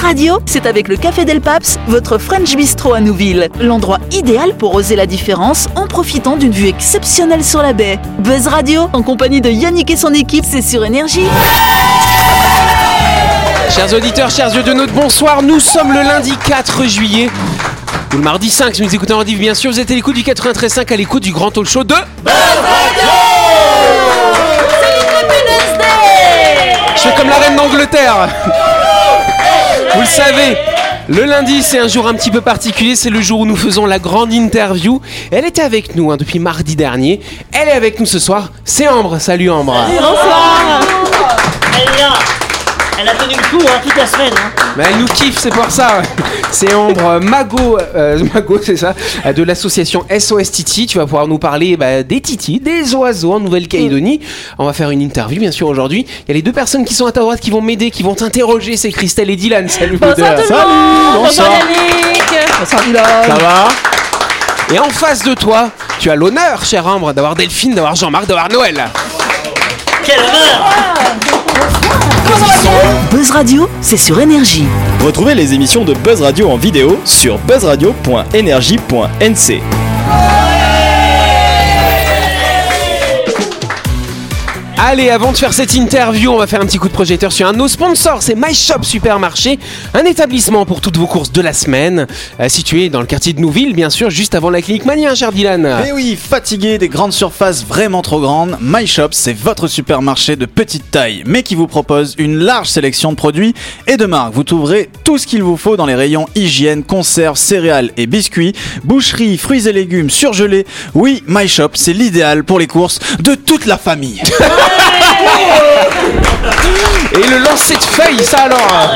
Radio, c'est avec le Café Del Paps, votre French Bistro à Nouville. L'endroit idéal pour oser la différence en profitant d'une vue exceptionnelle sur la baie. Buzz Radio, en compagnie de Yannick et son équipe, c'est sur Énergie. Chers auditeurs, chers yeux de notre bonsoir, nous sommes le lundi 4 juillet. Ou le mardi 5, si vous écoutez en rendez bien sûr, vous êtes à l'écoute du 93.5, à l'écoute du grand talk show de... Je fais comme la reine d'Angleterre Vous le savez le lundi, c'est un jour un petit peu particulier, c'est le jour où nous faisons la grande interview. Elle était avec nous hein, depuis mardi dernier. Elle est avec nous ce soir. C'est Ambre. Salut Ambre. Bonsoir là Elle a tenu le coup hein, toute la semaine. Hein. Mais elle nous kiffe, c'est pour ça. ouais. C'est Ambre Mago, euh, Mago c'est ça, euh, de l'association SOS Titi. Tu vas pouvoir nous parler bah, des titis, des oiseaux en Nouvelle-Calédonie. On va faire une interview, bien sûr, aujourd'hui. Il y a les deux personnes qui sont à ta droite qui vont m'aider, qui vont t'interroger. C'est Christelle et Dylan. Salut. Bonsoir tout le monde Bonsoir Yannick Ça va? Et en face de toi, tu as l'honneur, chère Ambre, d'avoir Delphine, d'avoir Jean-Marc, d'avoir Noël. Quel honneur Buzz Radio, c'est sur Énergie. Retrouvez les émissions de Buzz Radio en vidéo sur buzzradio.energie.nc. Allez, avant de faire cette interview, on va faire un petit coup de projecteur sur un de nos sponsors, c'est My Shop Supermarché, un établissement pour toutes vos courses de la semaine, euh, situé dans le quartier de Nouville, bien sûr, juste avant la clinique Mania, cher Dylan. Mais oui, fatigué des grandes surfaces vraiment trop grandes, My Shop, c'est votre supermarché de petite taille, mais qui vous propose une large sélection de produits et de marques. Vous trouverez tout ce qu'il vous faut dans les rayons hygiène, conserves, céréales et biscuits, boucherie, fruits et légumes surgelés. Oui, My Shop, c'est l'idéal pour les courses de toute la famille. Et le lancer de feuilles, ça alors.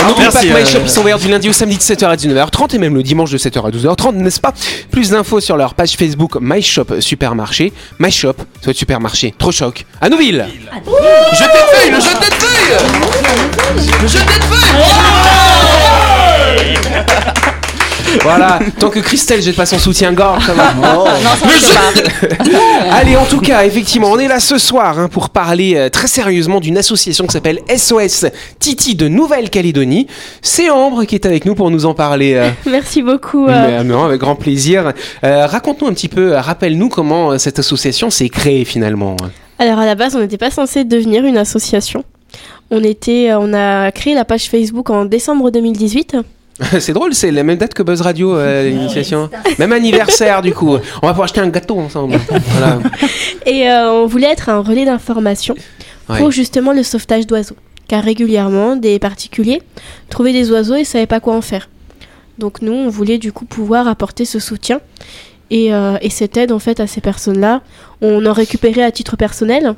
On n'oublie pas que My euh, Shop, ils sont ouverts du lundi au samedi de 7h à 19h30 et même le dimanche de 7h à 12h30, n'est-ce pas? Plus d'infos sur leur page Facebook My Shop Supermarché. My Shop, ça va être supermarché, trop choc. À Nouville! Je t'ai de feuilles, le jeu de feuilles Le jeu de feuilles Voilà, tant que Christelle jette pas son soutien-gorge, ça va. Le jeu- Allez, en tout cas, effectivement, on est là ce soir hein, pour parler euh, très sérieusement d'une association qui s'appelle SOS Titi de Nouvelle-Calédonie. C'est Ambre qui est avec nous pour nous en parler. euh, Merci beaucoup. euh, mais, non, avec grand plaisir. Euh, Raconte-nous un petit peu, euh, rappelle-nous comment euh, cette association s'est créée finalement. Alors à la base, on n'était pas censé devenir une association. On était, on a créé la page Facebook en décembre 2018. c'est drôle, c'est la même date que Buzz Radio, euh, l'initiation. Même anniversaire du coup. On va pouvoir acheter un gâteau ensemble. Voilà. Et euh, on voulait être un relais d'information Ouais. pour justement le sauvetage d'oiseaux. Car régulièrement, des particuliers trouvaient des oiseaux et ne savaient pas quoi en faire. Donc nous, on voulait du coup pouvoir apporter ce soutien et, euh, et cette aide en fait à ces personnes-là. On en récupérait à titre personnel.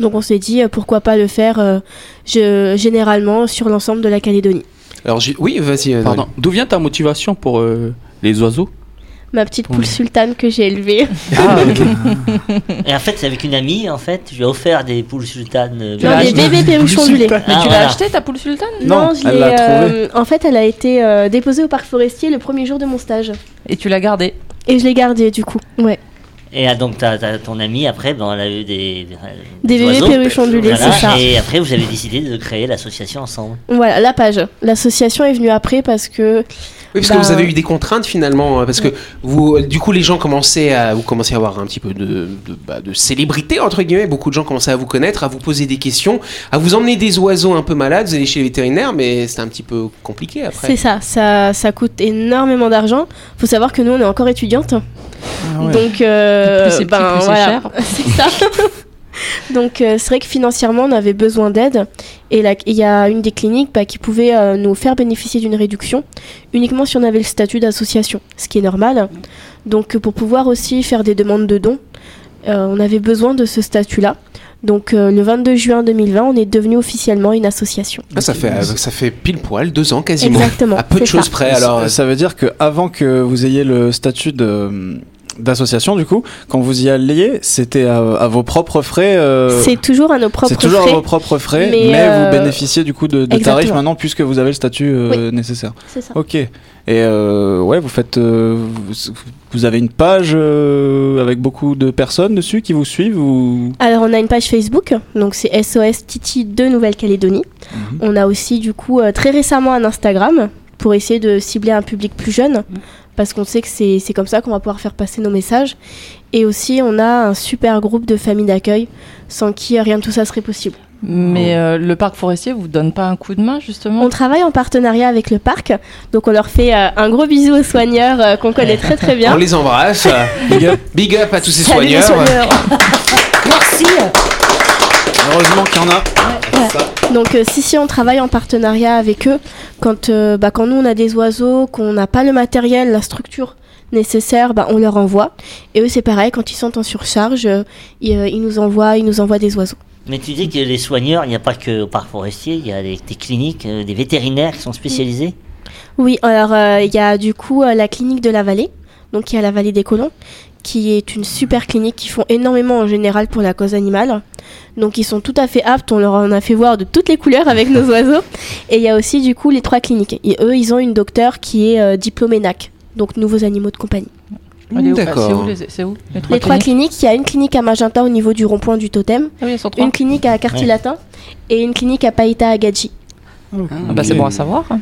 Donc on s'est dit euh, pourquoi pas le faire je- généralement sur l'ensemble de la Calédonie. Alors, j'ai- oui, vas-y. euh, Pardon. D'où vient ta motivation pour euh, les oiseaux? Ma petite poule sultane que j'ai élevée. Ah, ok. Et en fait, c'est avec une amie, en fait, je lui ai offert des poules sultanes. euh, Non, des bébés perruchons du lait. Ah, tu l'as voilà. acheté ta poule sultane? Non, je elle l'ai, l'a euh, en fait, elle a été euh, déposée au parc forestier le premier jour de mon stage. Et tu l'as gardée? Et je l'ai gardée du coup. Ouais. Et ah, donc, t'as- ton amie, après, ben, elle a eu des. Des bébés perruchons du lait, c'est ça. Et après, vous avez décidé de créer l'association ensemble. Voilà, la page. L'association est venue après parce que. Oui, parce que Bah, vous avez eu des contraintes finalement, euh, parce que vous, du coup, les gens commençaient à, vous commencez à avoir un petit peu de, de, bah, de célébrité entre guillemets. Beaucoup de gens commençaient à vous connaître, à vous poser des questions, à vous emmener des oiseaux un peu malades. Vous allez chez les vétérinaires, mais c'était un petit peu compliqué après. C'est ça, ça, ça coûte énormément d'argent. Faut savoir que nous, on est encore étudiantes. Donc, euh, Plus c'est ben, plus c'est voilà. cher. c'est ça. Donc, euh, c'est vrai que financièrement, on avait besoin d'aide. Et il y a une des cliniques bah, qui pouvait euh, nous faire bénéficier d'une réduction uniquement si on avait le statut d'association, ce qui est normal. Donc, pour pouvoir aussi faire des demandes de dons, euh, on avait besoin de ce statut-là. Donc, euh, le 22 juin 2020, on est devenu officiellement une association. Ah, ça fait, euh, ça fait pile poil deux ans quasiment. Exactement, À peu de choses près. Alors, ça, ça veut dire que avant que vous ayez le statut de d'association, du coup, quand vous y alliez, c'était à, à vos propres frais. euh, C'est toujours à nos propres c'est toujours frais. à vos propres frais, mais, mais, euh, vous bénéficiez du coup de, de tarifs maintenant puisque vous avez le statut euh, nécessaire. C'est ça. Ok. Et ouais, vous faites, vous, vous avez une page avec beaucoup de personnes dessus qui vous suivent ou? Alors on a une page Facebook, donc c'est SOS Titi de Nouvelle-Calédonie. Mhm. On a aussi du coup très récemment un Instagram pour essayer de cibler un public plus jeune, parce qu'on sait que c'est c'est comme ça qu'on va pouvoir faire passer nos messages. Et aussi on a un super groupe de familles d'accueil, sans qui rien de tout ça serait possible. Mais euh, le parc forestier vous donne pas un coup de main justement? On travaille en partenariat avec le parc, donc on leur fait euh, un gros bisou aux soigneurs euh, qu'on connaît très très bien. On les embrasse. Big up. Big up à tous ces Salut les soigneurs. soigneurs. Merci. Heureusement qu'il y en a. Donc euh, si si on travaille en partenariat avec eux, quand, euh, bah, quand nous on a des oiseaux, qu'on n'a pas le matériel, la structure nécessaire, bah, on leur envoie. Et eux c'est pareil, quand ils sont en surcharge, euh, ils, euh, ils nous envoient, ils nous envoient des oiseaux. Mais tu dis que les soigneurs, il n'y a pas que au parc forestier, il y a des, des cliniques, euh, des vétérinaires qui sont spécialisés. Oui, alors euh, il y a du coup euh, la clinique de la vallée, donc il y a la vallée des colons, qui est une super clinique qui font énormément en général pour la cause animale. Donc ils sont tout à fait aptes, on leur en a fait voir de toutes les couleurs avec nos oiseaux. Et il y a aussi du coup les trois cliniques. Et eux, ils ont une docteure qui est euh, diplômée NAC, donc nouveaux animaux de compagnie. Elle est où D'accord. C'est où, les- c'est où les trois Les trois cliniques il y a une clinique à Magenta au niveau du rond-point du totem, Ah oui, une clinique à Cartier-Latin et une clinique à Païta à Gadji. Ah bah, c'est bon à savoir. hein.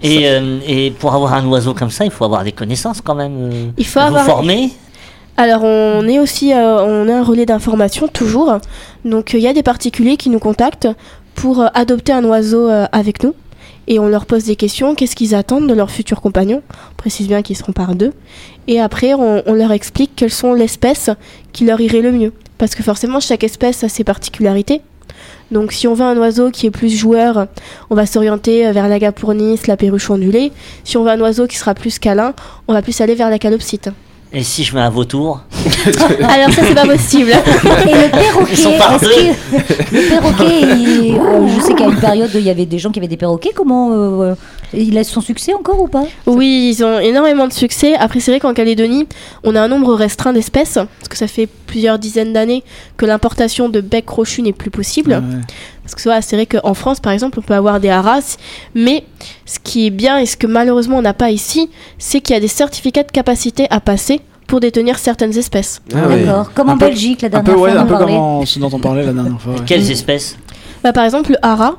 Et, euh, et pour avoir un oiseau comme ça, il faut avoir des connaissances quand même. euh, Il faut vous avoir- former. Alors on est aussi euh, on est un relais d'information toujours. Donc euh, il y a des particuliers qui nous contactent pour euh, adopter un oiseau euh, avec nous et on leur pose des questions, qu'est-ce qu'ils attendent de leur futur compagnon On précise bien qu'ils seront par deux et après on, leur explique quelles sont l'espèce qui leur irait le mieux parce que forcément chaque espèce a ses particularités. Donc si on veut un oiseau qui est plus joueur, on va s'orienter euh, vers l'agapournis, la perruche ondulée. Si on veut un oiseau qui sera plus câlin, on va plus aller vers la calopsite. Et si je mets un vautour? Alors ça c'est pas possible. Et le perroquet, Ils sont par est-ce deux. que le perroquet, il- euh, je sais qu'à une période il y avait des gens qui avaient des perroquets. Comment euh, il a son succès encore ou pas? Oui, ils ont énormément de succès. Après, c'est vrai qu'en Calédonie, on a un nombre restreint d'espèces, parce que ça fait plusieurs dizaines d'années que l'importation de becs crochus n'est plus possible. Ouais. Parce que ça, c'est vrai qu'en France, par exemple, on peut avoir des haras, mais ce qui est bien et ce que malheureusement on n'a pas ici, c'est qu'il y a des certificats de capacité à passer pour détenir certaines espèces. Ah ouais. D'accord. Comme Un en peu- Belgique la Un dernière peu, ouais, fois. on un en peu comme ce dont on parlait la dernière fois. ouais. Quelles espèces Bah, par exemple, le hara,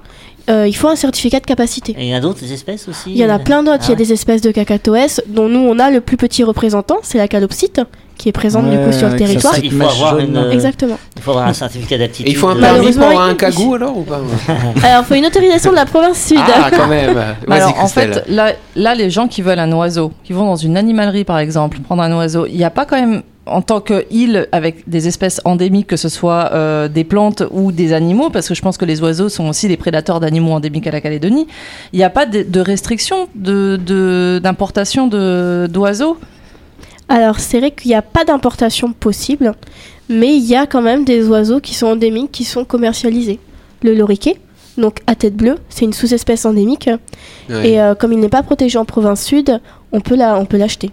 euh, il faut un certificat de capacité. Et il y en a d'autres espèces aussi Il y en a plein d'autres. Ah il y a ouais. des espèces de cacatoès dont nous on a le plus petit représentant, c'est la calopsite, qui est présente du coup sur le territoire. petite Il faut avoir une-. Exactement. Il faut avoir un certificat d'aptitude. il faut un euh, permis pour un il- cagou alors ou pas Alors, il faut une autorisation de la province sud. Ah, quand même. Alors, en fait, là, là, les gens qui veulent un oiseau, qui vont dans une animalerie par exemple, prendre un oiseau, il n'y a pas quand même, en tant qu'île avec des espèces endémiques, que ce soit euh, des plantes ou des animaux, parce que je pense que les oiseaux sont aussi des prédateurs d'animaux endémiques à la Calédonie, il n'y a pas de, de restriction de- d'importation de, d'oiseaux? Alors, c'est vrai qu'il n'y a pas d'importation possible, mais il y a quand même des oiseaux qui sont endémiques, qui sont commercialisés. Le loriquet, donc à tête bleue, c'est une sous-espèce endémique, Ouais. et euh, comme il n'est pas protégé en province sud, on peut la- on peut l'acheter.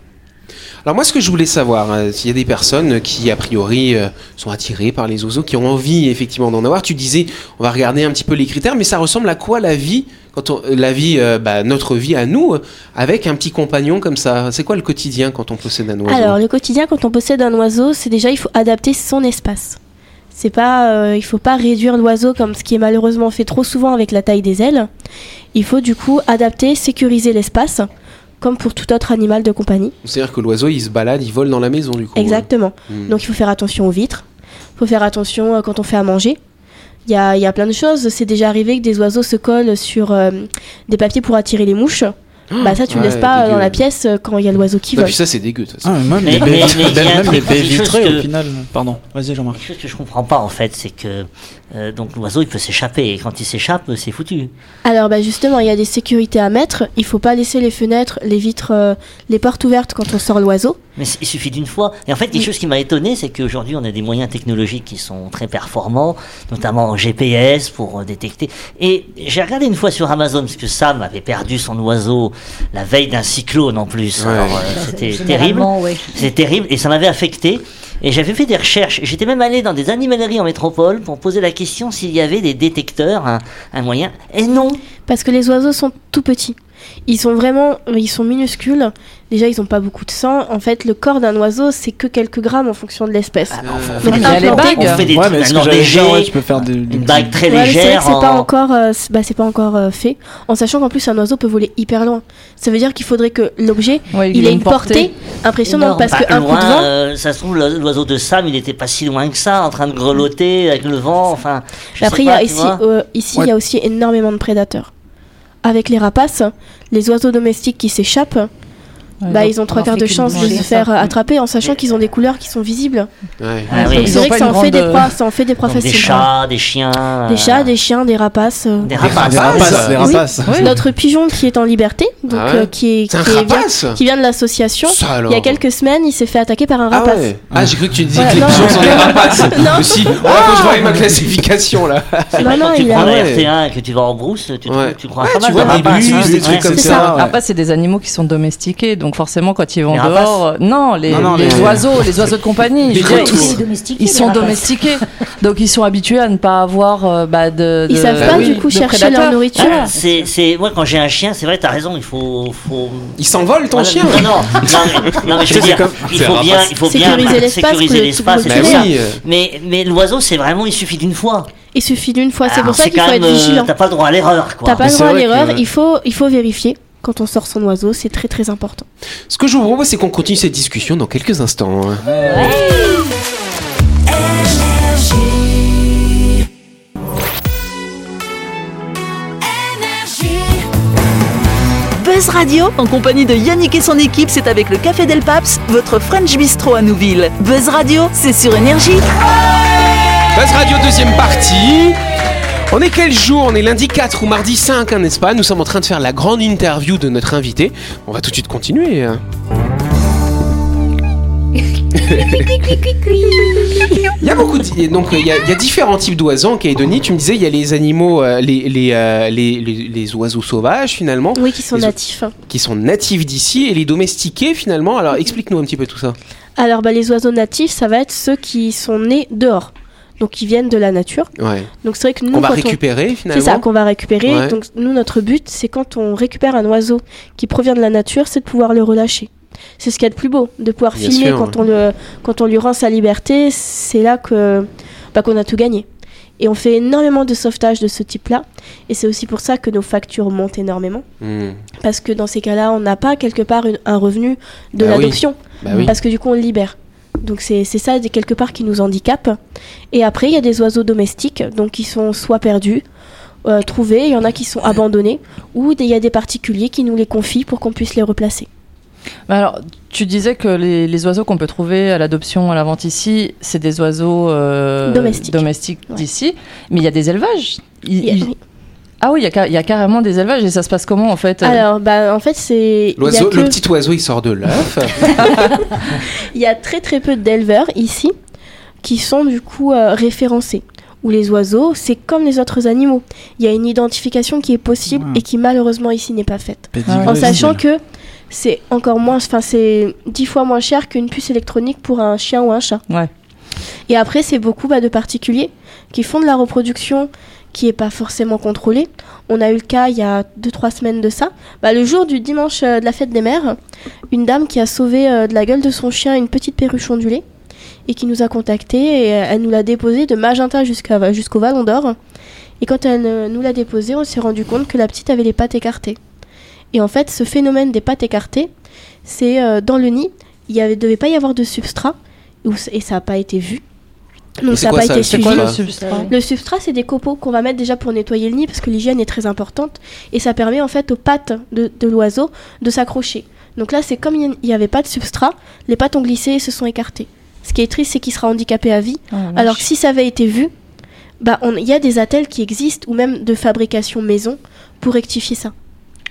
Alors moi, ce que je voulais savoir, euh, s'il y a des personnes qui, a priori, euh, sont attirées par les oiseaux, qui ont envie effectivement d'en avoir, tu disais, on va regarder un petit peu les critères, mais ça ressemble à quoi la vie, quand on, la vie, euh, bah, notre vie à nous, euh, avec un petit compagnon comme ça C'est quoi le quotidien quand on possède un oiseau? Alors, le quotidien, quand on possède un oiseau, c'est déjà, il faut adapter son espace. C'est pas, euh, il faut pas réduire l'oiseau comme ce qui est malheureusement fait trop souvent avec la taille des ailes. Il faut du coup adapter, sécuriser l'espace, comme pour tout autre animal de compagnie. C'est-à-dire que l'oiseau, il se balade, il vole dans la maison du coup. Exactement. hein. Hmm. Donc il faut faire attention aux vitres. Il faut faire attention euh, quand on fait à manger. Il y a, il y a plein de choses. C'est déjà arrivé que des oiseaux se collent sur euh, des papiers pour attirer les mouches. bah ça, tu le ouais, laisses pas euh, dégueu. dans la pièce euh, quand il y a l'oiseau qui Bah, vole. puis ça, c'est dégueu. Ah, mais même Mais- les baies, même les baies vitrées que- au final. Pardon, vas-y Jean-Marc. Quelque chose que je comprends pas en fait, c'est que euh, donc l'oiseau il peut s'échapper et quand il s'échappe, c'est foutu. Alors bah justement, il y a des sécurités à mettre. Il faut pas laisser les fenêtres, les vitres, euh, les portes ouvertes quand on sort l'oiseau. Mais il suffit d'une fois. Et en fait, quelque chose qui m'a étonné, c'est qu'aujourd'hui, on a des moyens technologiques qui sont très performants, notamment en GPS pour euh, détecter. Et j'ai regardé une fois sur Amazon, parce que Sam avait perdu son oiseau la veille d'un cyclone en plus. Ouais. Euh, c'était terrible. Ouais. C'est terrible et ça m'avait affecté. Et j'avais fait des recherches. J'étais même allé dans des animaleries en métropole pour poser la question s'il y avait des détecteurs, un, un moyen. Et non. Parce que les oiseaux sont tout petits. Ils sont vraiment, ils sont minuscules. Déjà, ils n'ont pas beaucoup de sang. En fait, le corps d'un oiseau, c'est que quelques grammes en fonction de l'espèce. Ah, Donc, Il y a les implanter- bagues. On fait des Ouais, trucs maintenant légers, ouais, tu peux faire des, des une bague très Ouais, mais c'est vrai légère. que c'est pas en- encore, euh, bah, c'est pas encore euh, fait. En sachant qu'en plus, un oiseau peut voler hyper loin. Ça veut dire qu'il faudrait que l'objet, Ouais, il a ait une portée impressionnante parce qu'un coup de vent. euh, ça se trouve, l'o- l'oiseau de Sam, il était pas si loin que ça, en train de grelotter avec le vent. Enfin, je Après, sais y a ici, euh, ici, il y a aussi énormément de prédateurs. Avec les rapaces, les oiseaux domestiques qui s'échappent, bah, ils ont trois quarts de chance de se ça. faire euh, attraper en sachant qu'ils ont des couleurs qui sont visibles. Ouais. Ah oui. Ils c'est vrai que ça une en fait des proies, ça en fait des proies Donc, des faciles. chats, des chiens. Des euh, chats, des chiens, des rapaces. euh. des rapaces. rapaces. Des rapaces, des rapaces. Notre pigeon qui est en liberté, donc Ah ouais euh, qui est, C'est un qui, est- vient, rapace qui vient de l'association. Ça. Il y a quelques semaines, il s'est fait attaquer par un Ah rapace. ouais. Ah, j'ai cru que tu disais Ouais, que les pigeons sont des rapaces. Non. Aussi. Ouais, faut que je voie ma classification là. Non, non, tu il a- prends la Ouais. RT1 et que tu vas en brousse, tu, tu crois pas tu mal vois de des rapaces, bus, des trucs comme ça. ça. Après, c'est des animaux qui sont domestiqués, donc forcément, quand ils vont Les dehors, euh, non, les, Non, non, les les- oiseaux, les oiseaux de compagnie, je ils, sont domestiqués, donc ils sont habitués à ne pas avoir euh, bah, de, Ils de- savent Bah pas oui, du coup de chercher prédateurs. leur nourriture. Ah, c'est, c'est, moi quand j'ai un chien, c'est vrai, t'as raison, il faut, faut. Il s'envole ton Voilà, chien Non, non, non, mais, non, mais je veux dire, comme- il faut bien, il faut bien Sécuriser l'espace, Bah euh, Mais, mais l'oiseau, c'est vraiment, il suffit d'une fois. Il suffit d'une fois. C'est pour ça qu'il faut être vigilant. T'as pas le droit à l'erreur, quoi. T'as pas le droit à l'erreur. Il faut, il faut vérifier quand on sort son oiseau. C'est très très important. Ce que je vous propose, c'est qu'on continue cette discussion dans quelques instants. Buzz Radio, en compagnie de Yannick et son équipe, c'est avec le Café Del Paps, votre French Bistro à Nouville. Buzz Radio, c'est sur Énergie. Buzz Radio, deuxième partie. On est quel jour On est lundi 4 ou mardi 5, hein, n'est-ce pas Nous sommes en train de faire la grande interview de notre invité. On va tout de suite continuer. hein. Il y a beaucoup de... donc il y, a, il y a différents types d'oiseaux. Caïdonie, tu me disais il y a les animaux, euh, les, les, euh, les, les- les oiseaux sauvages finalement, Oui, qui sont natifs. qui sont natifs d'ici et les domestiqués finalement. Alors explique-nous un petit peu tout ça. Alors, bah, les oiseaux natifs, ça va être ceux qui sont nés dehors. Donc, qui viennent de la nature. Ouais. Donc, c'est vrai que nous, On va récupérer C'est finalement. ça qu'on va récupérer. Ouais. Donc nous, notre but, c'est quand on récupère un oiseau qui provient de la nature, c'est de pouvoir le relâcher. C'est ce qu'il y a de plus beau, de pouvoir Bien filmer sûr, quand, on le, quand on lui rend sa liberté. C'est là que bah, qu'on a tout gagné. Et on fait énormément de sauvetage de ce type-là. Et c'est aussi pour ça que nos factures montent énormément. Hmm. Parce que dans ces cas-là, on n'a pas quelque part une- un revenu de Bah oui. l'adoption. Bah oui. Parce que du coup, on le libère. Donc c'est ça, quelque part, qui nous handicape. Et après, il y a des oiseaux domestiques, donc qui sont soit perdus, euh, trouvés, il y en a qui sont abandonnés, ou il y a des particuliers qui nous les confient pour qu'on puisse les replacer. Alors, tu disais que les, les oiseaux qu'on peut trouver à l'adoption, à la vente ici, c'est des oiseaux euh, Domestiques. Ouais. d'ici, mais il y a des élevages. Il-. Ah oui, il y, a, y carrément des élevages et ça se passe comment en fait Alors, bah, en fait, c'est. L'oiseau, que- le petit oiseau, il sort de l'œuf. Il y a très très peu d'éleveurs ici qui sont du coup euh, référencés. Où les oiseaux, c'est comme les autres animaux. Il y a une identification qui est possible Ouais. et qui malheureusement ici n'est pas faite. En sachant que c'est encore moins, enfin c'est dix fois moins cher qu'une puce électronique pour un chien ou un chat. Ouais. Et après, c'est beaucoup bah, de particuliers qui font de la reproduction qui est pas forcément contrôlée. On a eu le cas il y a 2-3 semaines de ça. Bah, le jour du dimanche euh, de la fête des mères, une dame qui a sauvé euh, de la gueule de son chien une petite perruche ondulée et qui nous a contacté et euh, elle nous l'a déposée de Magenta jusqu'au Vallon d'Or. Et quand elle nous l'a déposée, on s'est rendu compte que la petite avait les pattes écartées. Et en fait, ce phénomène des pattes écartées, c'est dans le nid, il ne devait pas y avoir de substrat et ça n'a pas été vu. Donc ça n'a pas ça, été suivi. quoi le substrat Le substrat, c'est des copeaux qu'on va mettre déjà pour nettoyer le nid parce que l'hygiène est très importante et ça permet en fait aux pattes de, de l'oiseau de s'accrocher. Donc là, c'est comme il n'y avait pas de substrat, les pattes ont glissé et se sont écartées. Ce qui est triste, c'est qu'il sera handicapé à vie. Oh, Alors que si ça avait été vu, bah on- il y a des attelles qui existent ou même de fabrication maison pour rectifier ça.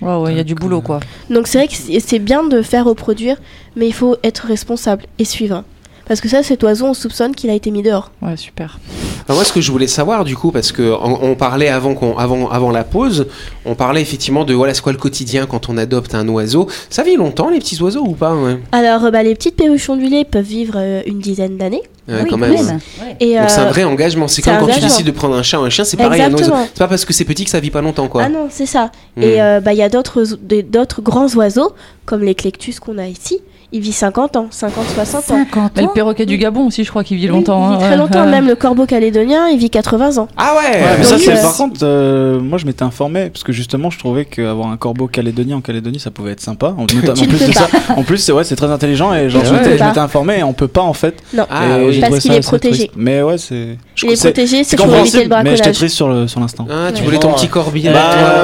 Ouais, il y a du boulot quoi. Donc c'est vrai que c'est c'est bien de faire reproduire, mais il faut être responsable et suivre. Parce que ça, cet oiseau, on soupçonne qu'il a été mis dehors. Ouais, super. Alors moi, ce que je voulais savoir, du coup, parce que on, on parlait avant, qu'on, avant, avant la pause, on parlait effectivement de voilà, c'est quoi le quotidien quand on adopte un oiseau. Ça vit longtemps les petits oiseaux ou pas ouais? Alors, euh, bah, les petites perruches ondulées peuvent vivre euh, une dizaine d'années. Ouais, Oui, quand même. même. Et, Donc c'est un euh, vrai engagement. C'est comme quand tu décides de prendre un chat ou un chien, c'est pareil. Un oiseau. Exactement. C'est pas parce que c'est petit que ça vit pas longtemps, quoi. Ah non, c'est ça. Hmm. Et euh, bah, il y a d'autres des- d'autres grands oiseaux, comme les clectus qu'on a ici. Il vit 50 ans, 50, 60 ans. 50 Mais le ans. perroquet du Gabon aussi, je crois qu'il vit Oui, longtemps. il hein, vit très ouais, longtemps. Même le corbeau calédonien, il vit 80 ans. Ah ouais. Ouais, mais ça, c'est euh, par contre, euh, moi je m'étais informé parce que justement, je trouvais qu'avoir un corbeau calédonien en Calédonie, ça pouvait être sympa. En, notamment- Tu en ne plus peux de ça, en plus, c'est ouais, c'est très intelligent et genre, je ouais. m'étais- je Pas. m'étais informé et on peut pas en fait. Non, Ah Et oui. j'ai Parce qu'il est protégé. Mais ouais, c'est. Je- il est c'est- protégé, C'est c'est pour éviter le compréhensible, mais j'étais braconnage. triste sur l'instant. Ah, tu voulais ton petit corbier. Bah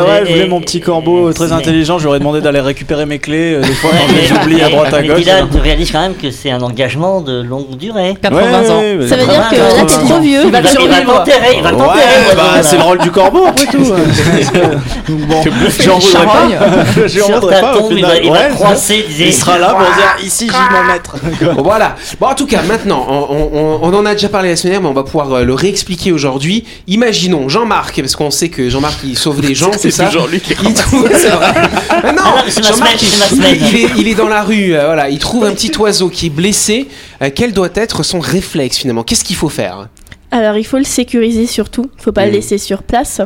ouais, je voulais mon petit corbeau très intelligent. J'aurais demandé d'aller récupérer mes clés euh, des fois quand Mais- je les oublie à droite à mais gauche. Dylan, tu réalises quand même que c'est un engagement de longue durée. 80 ans. Ça veut dire que là, t'es trop vieux. Il va t'enterrer, il va t'enterrer. Bah, c'est le rôle du corbeau après tout. Bon, j'en voudrais pas. J'en voudrais pas il va, croiser, il sera là pour dire ici j'y m'en mettre. Voilà. Bon, en tout cas, maintenant, on en a déjà parlé la semaine dernière, mais on va pouvoir euh, le réexpliquer aujourd'hui. Imaginons Jean-Marc, parce qu'on sait que Jean-Marc il sauve des gens, c'est ça toujours lui qui Il trouve, c'est vrai. Ah non, Jean-Marc, il, est, il est dans la rue, euh, voilà, il trouve un petit oiseau qui est blessé. Euh, quel doit être son réflexe finalement? Qu'est-ce qu'il faut faire? Alors, il faut le sécuriser surtout. Il faut pas le laisser sur place.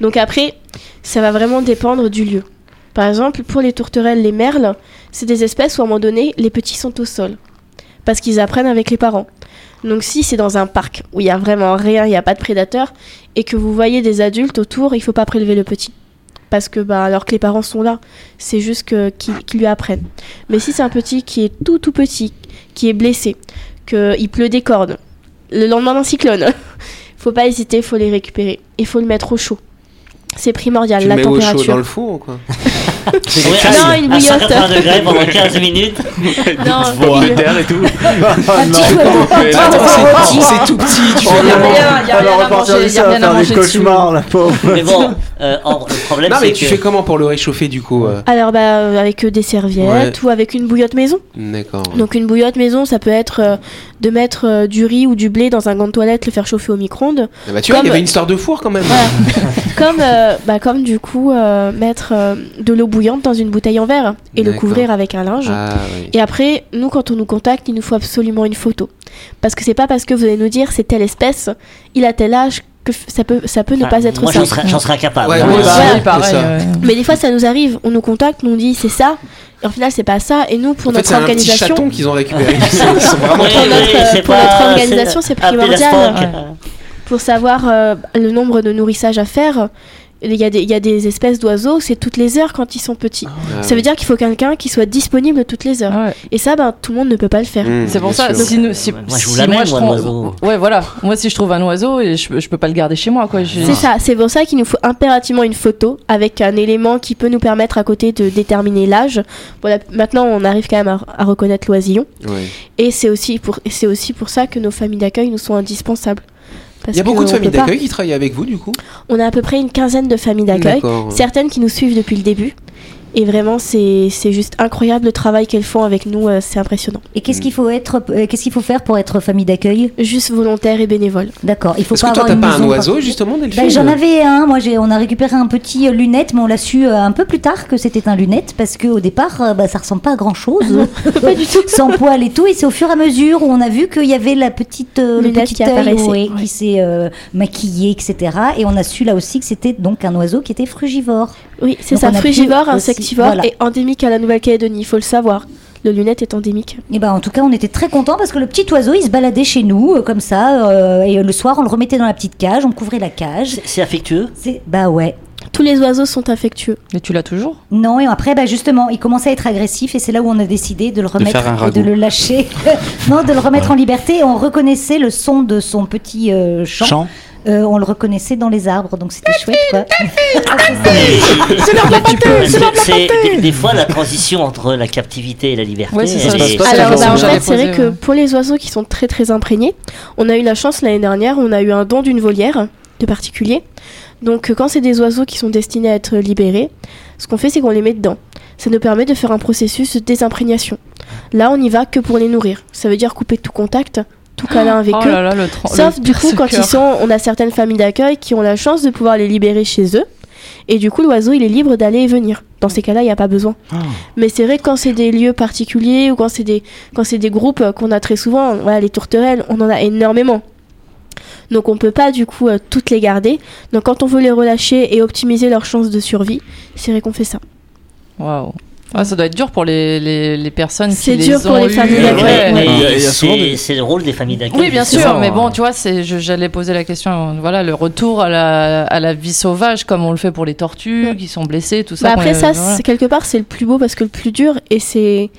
Donc après, ça va vraiment dépendre du lieu. Par exemple, pour les tourterelles, les merles, c'est des espèces où à un moment donné, les petits sont au sol. Parce qu'ils apprennent avec les parents. Donc si c'est dans un parc où il y a vraiment rien, il n'y a pas de prédateurs, et que vous voyez des adultes autour, il faut pas prélever le petit. Parce que, bah, alors que les parents sont là, c'est juste qu'ils lui apprennent. Mais si c'est un petit qui est tout tout petit, qui est blessé, qu'il pleut des cordes, le lendemain d'un cyclone, faut pas hésiter, faut les récupérer. Il faut le mettre au chaud. C'est primordial, Tu la mets au chaud température. dans le four ou quoi? Non, une à bouillotte. 180 degrés pendant 15 minutes. Non, et tout. C'est- tout petit, tu Oh, fais il y a vraiment- rien, il y a rien à manger, il y a rien à manger dessus. la pauvre. Mais bon, euh, en- le problème Non, mais tu que fais comment pour le réchauffer du coup euh Alors, bah, euh, avec euh, des serviettes ou avec une bouillotte maison. D'accord. Donc, une bouillotte maison, ça peut être de mettre du riz ou du blé dans un gant de toilette, le faire chauffer au micro-ondes. Ah bah, tu vois, il y comme- avait une histoire de four quand même. Voilà. comme, euh, bah, comme du coup, euh, mettre de l'eau bouillante dans une bouteille en verre et le couvrir avec un linge. Ah oui. Et après, nous, quand on nous contacte, il nous faut absolument une photo. Parce que c'est pas parce que vous allez nous dire c'est telle espèce, il a tel âge, que ça peut, ça peut ne pas être moi ça. j'en serais, j'en serais incapable. Ouais, moi aussi. Pareil, c'est pareil, ça. ouais. Mais des fois, ça nous arrive. On nous contacte, nous dit c'est ça. Et en final, c'est pas ça. Et nous, pour En fait, notre c'est un organisation, chaton qu'ils ont récupéré. Ils sont- vraiment Oui, Pour oui, notre- c'est pour pas- notre organisation, c'est primordial. Pour savoir euh, le nombre de nourrissages à faire, il y, a des, il y a des espèces d'oiseaux, c'est toutes les heures quand ils sont petits. Ah ça oui. veut dire qu'il faut quelqu'un qui soit disponible toutes les heures. Ah ouais. Et ça, ben, tout le monde ne peut pas le faire. Mmh, C'est pour ça, sûr. si, nous- si, Moi, je vous si moi, je trouve- l'oiseau. Ouais, voilà. Moi, si je trouve un oiseau, et je, je peux pas le garder chez moi, quoi. C'est ça, c'est pour ça qu'il nous faut impérativement une photo avec un élément qui peut nous permettre à côté de déterminer l'âge. Voilà, maintenant, on arrive quand même à, à reconnaître l'oisillon. Ouais. Et c'est aussi, pour- et c'est aussi pour ça que nos familles d'accueil nous sont indispensables. Il y a beaucoup de familles d'accueil qui travaillent avec vous du coup? On a à peu près une quinzaine de familles d'accueil. Certaines qui nous suivent depuis le début. Et vraiment, c'est c'est juste incroyable le travail qu'elles font avec nous, euh, c'est impressionnant. Et qu'est-ce qu'il faut être, euh, qu'est-ce qu'il faut faire pour être famille d'accueil? Juste volontaire et bénévole. D'accord. Il faut Est-ce pas que toi avoir t'as une pas un oiseau justement Delphine Ben, J'en avais un, moi j'ai, on a récupéré un petit euh, lunette, mais on l'a su euh, un peu plus tard que c'était un lunette parce qu'au départ euh, bah, ça ressemble pas à grand chose, pas du tout, sans poil et tout. Et c'est au fur et à mesure où on a vu qu'il y avait la petite euh, le petit qui œil, apparaissait, ouais, ouais. qui s'est euh, maquillé, etc. Et on a su là aussi que c'était donc un oiseau qui était frugivore. Oui, c'est ça, frugivore, insectivore voilà. et endémique à la Nouvelle-Calédonie, il faut le savoir. Le lunette est endémique. Et ben en tout cas on était très contents parce que le petit oiseau il se baladait chez nous euh, comme ça euh, et euh, le soir on le remettait dans la petite cage, on couvrait la cage. C'est- affectueux. C'est bah ouais. Tous les oiseaux sont affectueux. Mais tu l'as toujours? Non, et après, bah justement, il commençait à être agressif et c'est là où on a décidé de le remettre et de le lâcher. non, de le remettre en liberté. Et on reconnaissait le son de son petit euh, chant. Chant. Euh, on le reconnaissait dans les arbres, donc c'était chouette, quoi. Mais tu peux. C'est c'est- des, des fois la transition entre la captivité et la liberté. Ouais, c'est ça. elle Ça se est- passe Alors, la bah, en fait, c'est vrai que pour les oiseaux qui sont très très imprégnés, on a eu la chance l'année dernière, on a eu un don d'une volière de particulier. Donc euh, quand c'est des oiseaux qui sont destinés à être libérés, ce qu'on fait c'est qu'on les met dedans. Ça nous permet de faire un processus de désimprégnation. Là on y va que pour les nourrir. Ça veut dire couper tout contact, tout câlin avec Oh eux. là là, le tran- Sauf le du coup quand ils sont, on a certaines familles d'accueil qui ont la chance de pouvoir les libérer chez eux. Et du coup l'oiseau il est libre d'aller et venir. Dans ces cas-là il n'y a pas besoin. Mais c'est vrai que quand c'est des lieux particuliers ou quand c'est des, quand c'est des groupes qu'on a très souvent, voilà, les tourterelles, on en a énormément. Donc on peut pas du coup euh, toutes les garder. Donc quand on veut les relâcher et optimiser leurs chances de survie, c'est vrai qu'on fait ça. Waouh. Ah, ça doit être dur pour les, les, les personnes qui C'est les dur pour ont les familles d'accueil, Ouais. ouais. C'est c'est le rôle des familles d'accueil. Oui, bien c'est sûr, ça. mais bon, tu vois, c'est, je- j'allais poser la question, voilà, le retour à la, à la vie sauvage, comme on le fait pour les tortues, Ouais. qui sont blessées, tout ça. Bah après les- ça, voilà. c'est quelque part c'est le plus beau parce que le plus dur et c'est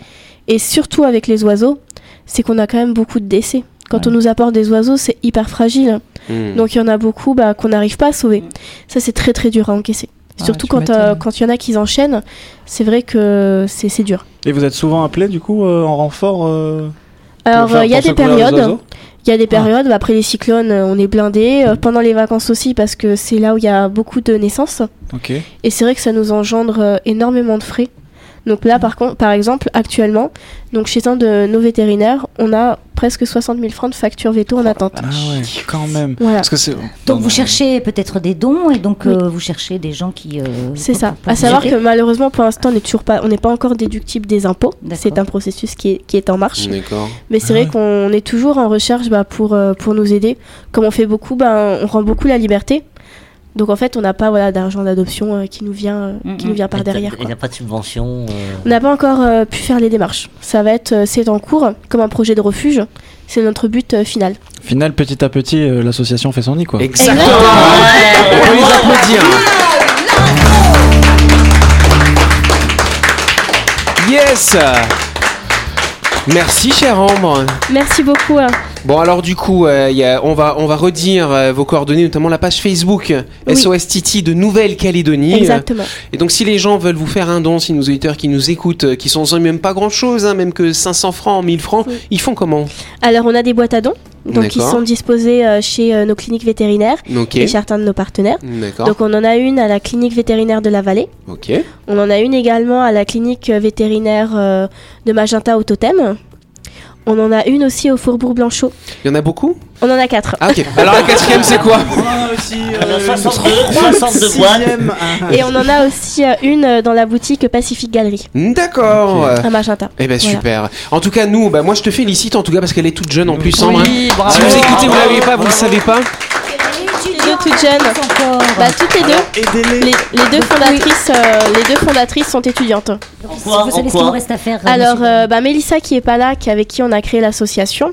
et surtout avec les oiseaux, c'est qu'on a quand même beaucoup de décès. Quand on nous apporte des oiseaux, c'est hyper fragile. Hmm. Donc il y en a beaucoup bah, qu'on n'arrive pas à sauver. Ça c'est très très dur à encaisser. Ouais, Surtout quand euh, quand il y en a qui enchaînent, c'est vrai que c'est c'est dur. Et vous êtes souvent appelé du coup euh, en renfort euh, Alors il y a des les périodes. Il y a des périodes, bah, après les cyclones, on est blindé. Euh, pendant les vacances aussi, parce que c'est là où il y a beaucoup de naissances. Ok. Et c'est vrai que ça nous engendre énormément de frais. Donc là, par contre, par exemple, actuellement, donc chez un de nos vétérinaires, on a presque 60 000 francs de facture veto en attente. Ah ouais, quand même. Voilà. Parce que c'est. Donc vous cherchez peut-être des dons et donc euh, vous cherchez des gens qui. euh, C'est pour- ça. pour À savoir que malheureusement, pour l'instant, on n'est toujours pas, on n'est pas encore déductible des impôts. D'accord. C'est un processus qui est, qui est en marche. D'accord. Mais c'est vrai qu'on est toujours en recherche bah, pour, euh, pour nous aider. Comme on fait beaucoup, bah, on rend beaucoup la liberté. Donc en fait, on n'a pas voilà, d'argent d'adoption euh, qui nous vient, euh, qui nous vient par Et derrière. Il n'y a pas de subvention. euh, On n'a pas encore euh, pu faire les démarches. Ça va être, euh, c'est en cours, comme un projet de refuge. C'est notre but euh, final. Final, petit à petit, euh, l'association fait son nid quoi. Exactement. On peut les applaudir. Yes. Merci, chère Ambre. Merci beaucoup. hein. Bon alors du coup, euh, il y a- on, va, on va redire euh, vos coordonnées, notamment la page Facebook Oui. SOS Titi de Nouvelle-Calédonie. Exactement. Et donc si les gens veulent vous faire un don, si nos auditeurs qui nous écoutent, euh, qui sont sans même pas grand-chose, hein, même que 500 francs, 1000 francs, Oui. ils font comment? Alors, on a des boîtes à dons. Donc, ils sont disposés euh, chez euh, nos cliniques vétérinaires et certains de nos partenaires. Donc, on en a une à la clinique vétérinaire de la Vallée. On en a une également à la clinique vétérinaire euh, de Magenta au Totem. On en a une aussi au Faubourg Blanchot. Il y en a beaucoup On en a quatre. Ah ok. Alors la quatrième c'est quoi on a 62, 62 boîtes. Et on en a aussi euh, une euh, dans la boutique Pacific Galerie D'accord. à Magenta. Eh ben Voilà. super. En tout cas nous, bah, moi je te félicite en tout cas parce qu'elle est toute jeune en plus. Hein. Oui, bravo. Si vous écoutez, vous l'avez pas, vous le savez pas. Jeunes. Encore. Bah, toutes les deux. Les, les deux fondatrices, euh, les deux fondatrices sont étudiantes. En quoi, vous en savez ce qu'il quoi nous reste à faire. euh, Alors, euh, bah, Mélissa qui est pas là, qui, avec qui on a créé l'association,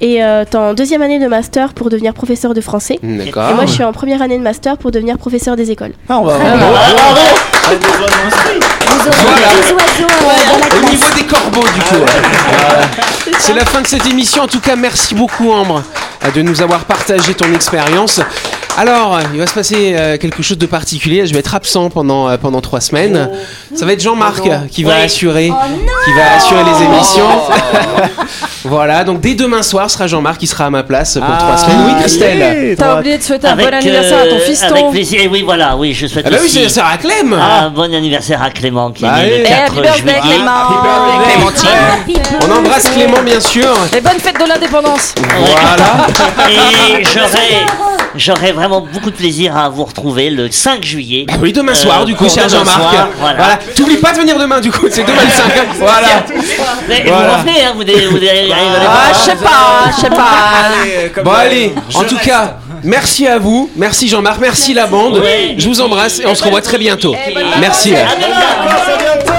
est euh, en deuxième année de master pour devenir professeur de français. D'accord. Et moi, je suis en première année de master pour devenir professeur des écoles. Ah, on va. Vous aurez Au niveau des corbeaux du coup. Voilà. C'est la fin de cette émission. En tout cas, merci beaucoup Ambre de nous avoir partagé ton expérience. Alors, il va se passer euh, quelque chose de particulier. Je vais être absent pendant, euh, pendant trois semaines. Ça va être Jean-Marc qui va assurer, qui va assurer les émissions. voilà. Donc dès demain soir, sera Jean-Marc qui sera à ma place pour trois semaines. Oui, Christelle. T'as oublié de souhaiter un bon anniversaire à ton euh, fiston. Avec plaisir. Et oui, voilà, oui, je souhaite Ah bah oui, aussi c'est ça à Clem. un bon anniversaire à Clément qui Bah est né le Eh, 4 happy birthday, juillet. Clément. Clémentine. On embrasse Clément bien sûr. Et bonne fête de l'indépendance. Voilà. Et j'aurai, j'aurai vraiment beaucoup de plaisir à vous retrouver le 5 juillet. Bah oui, demain Euh, soir, du coup, cher Jean-Marc. Voilà. Voilà. T'oublies pas de venir demain, du coup, c'est demain le 5. hein. Voilà. Mais Voilà. vous revenez, hein, vous, vous, vous, arrivez Ah, je sais pas, je sais pas. Bon, allez, en tout cas, merci à vous. Merci Jean-Marc, merci la bande. Je vous embrasse et on se revoit très bientôt. Merci. À bientôt.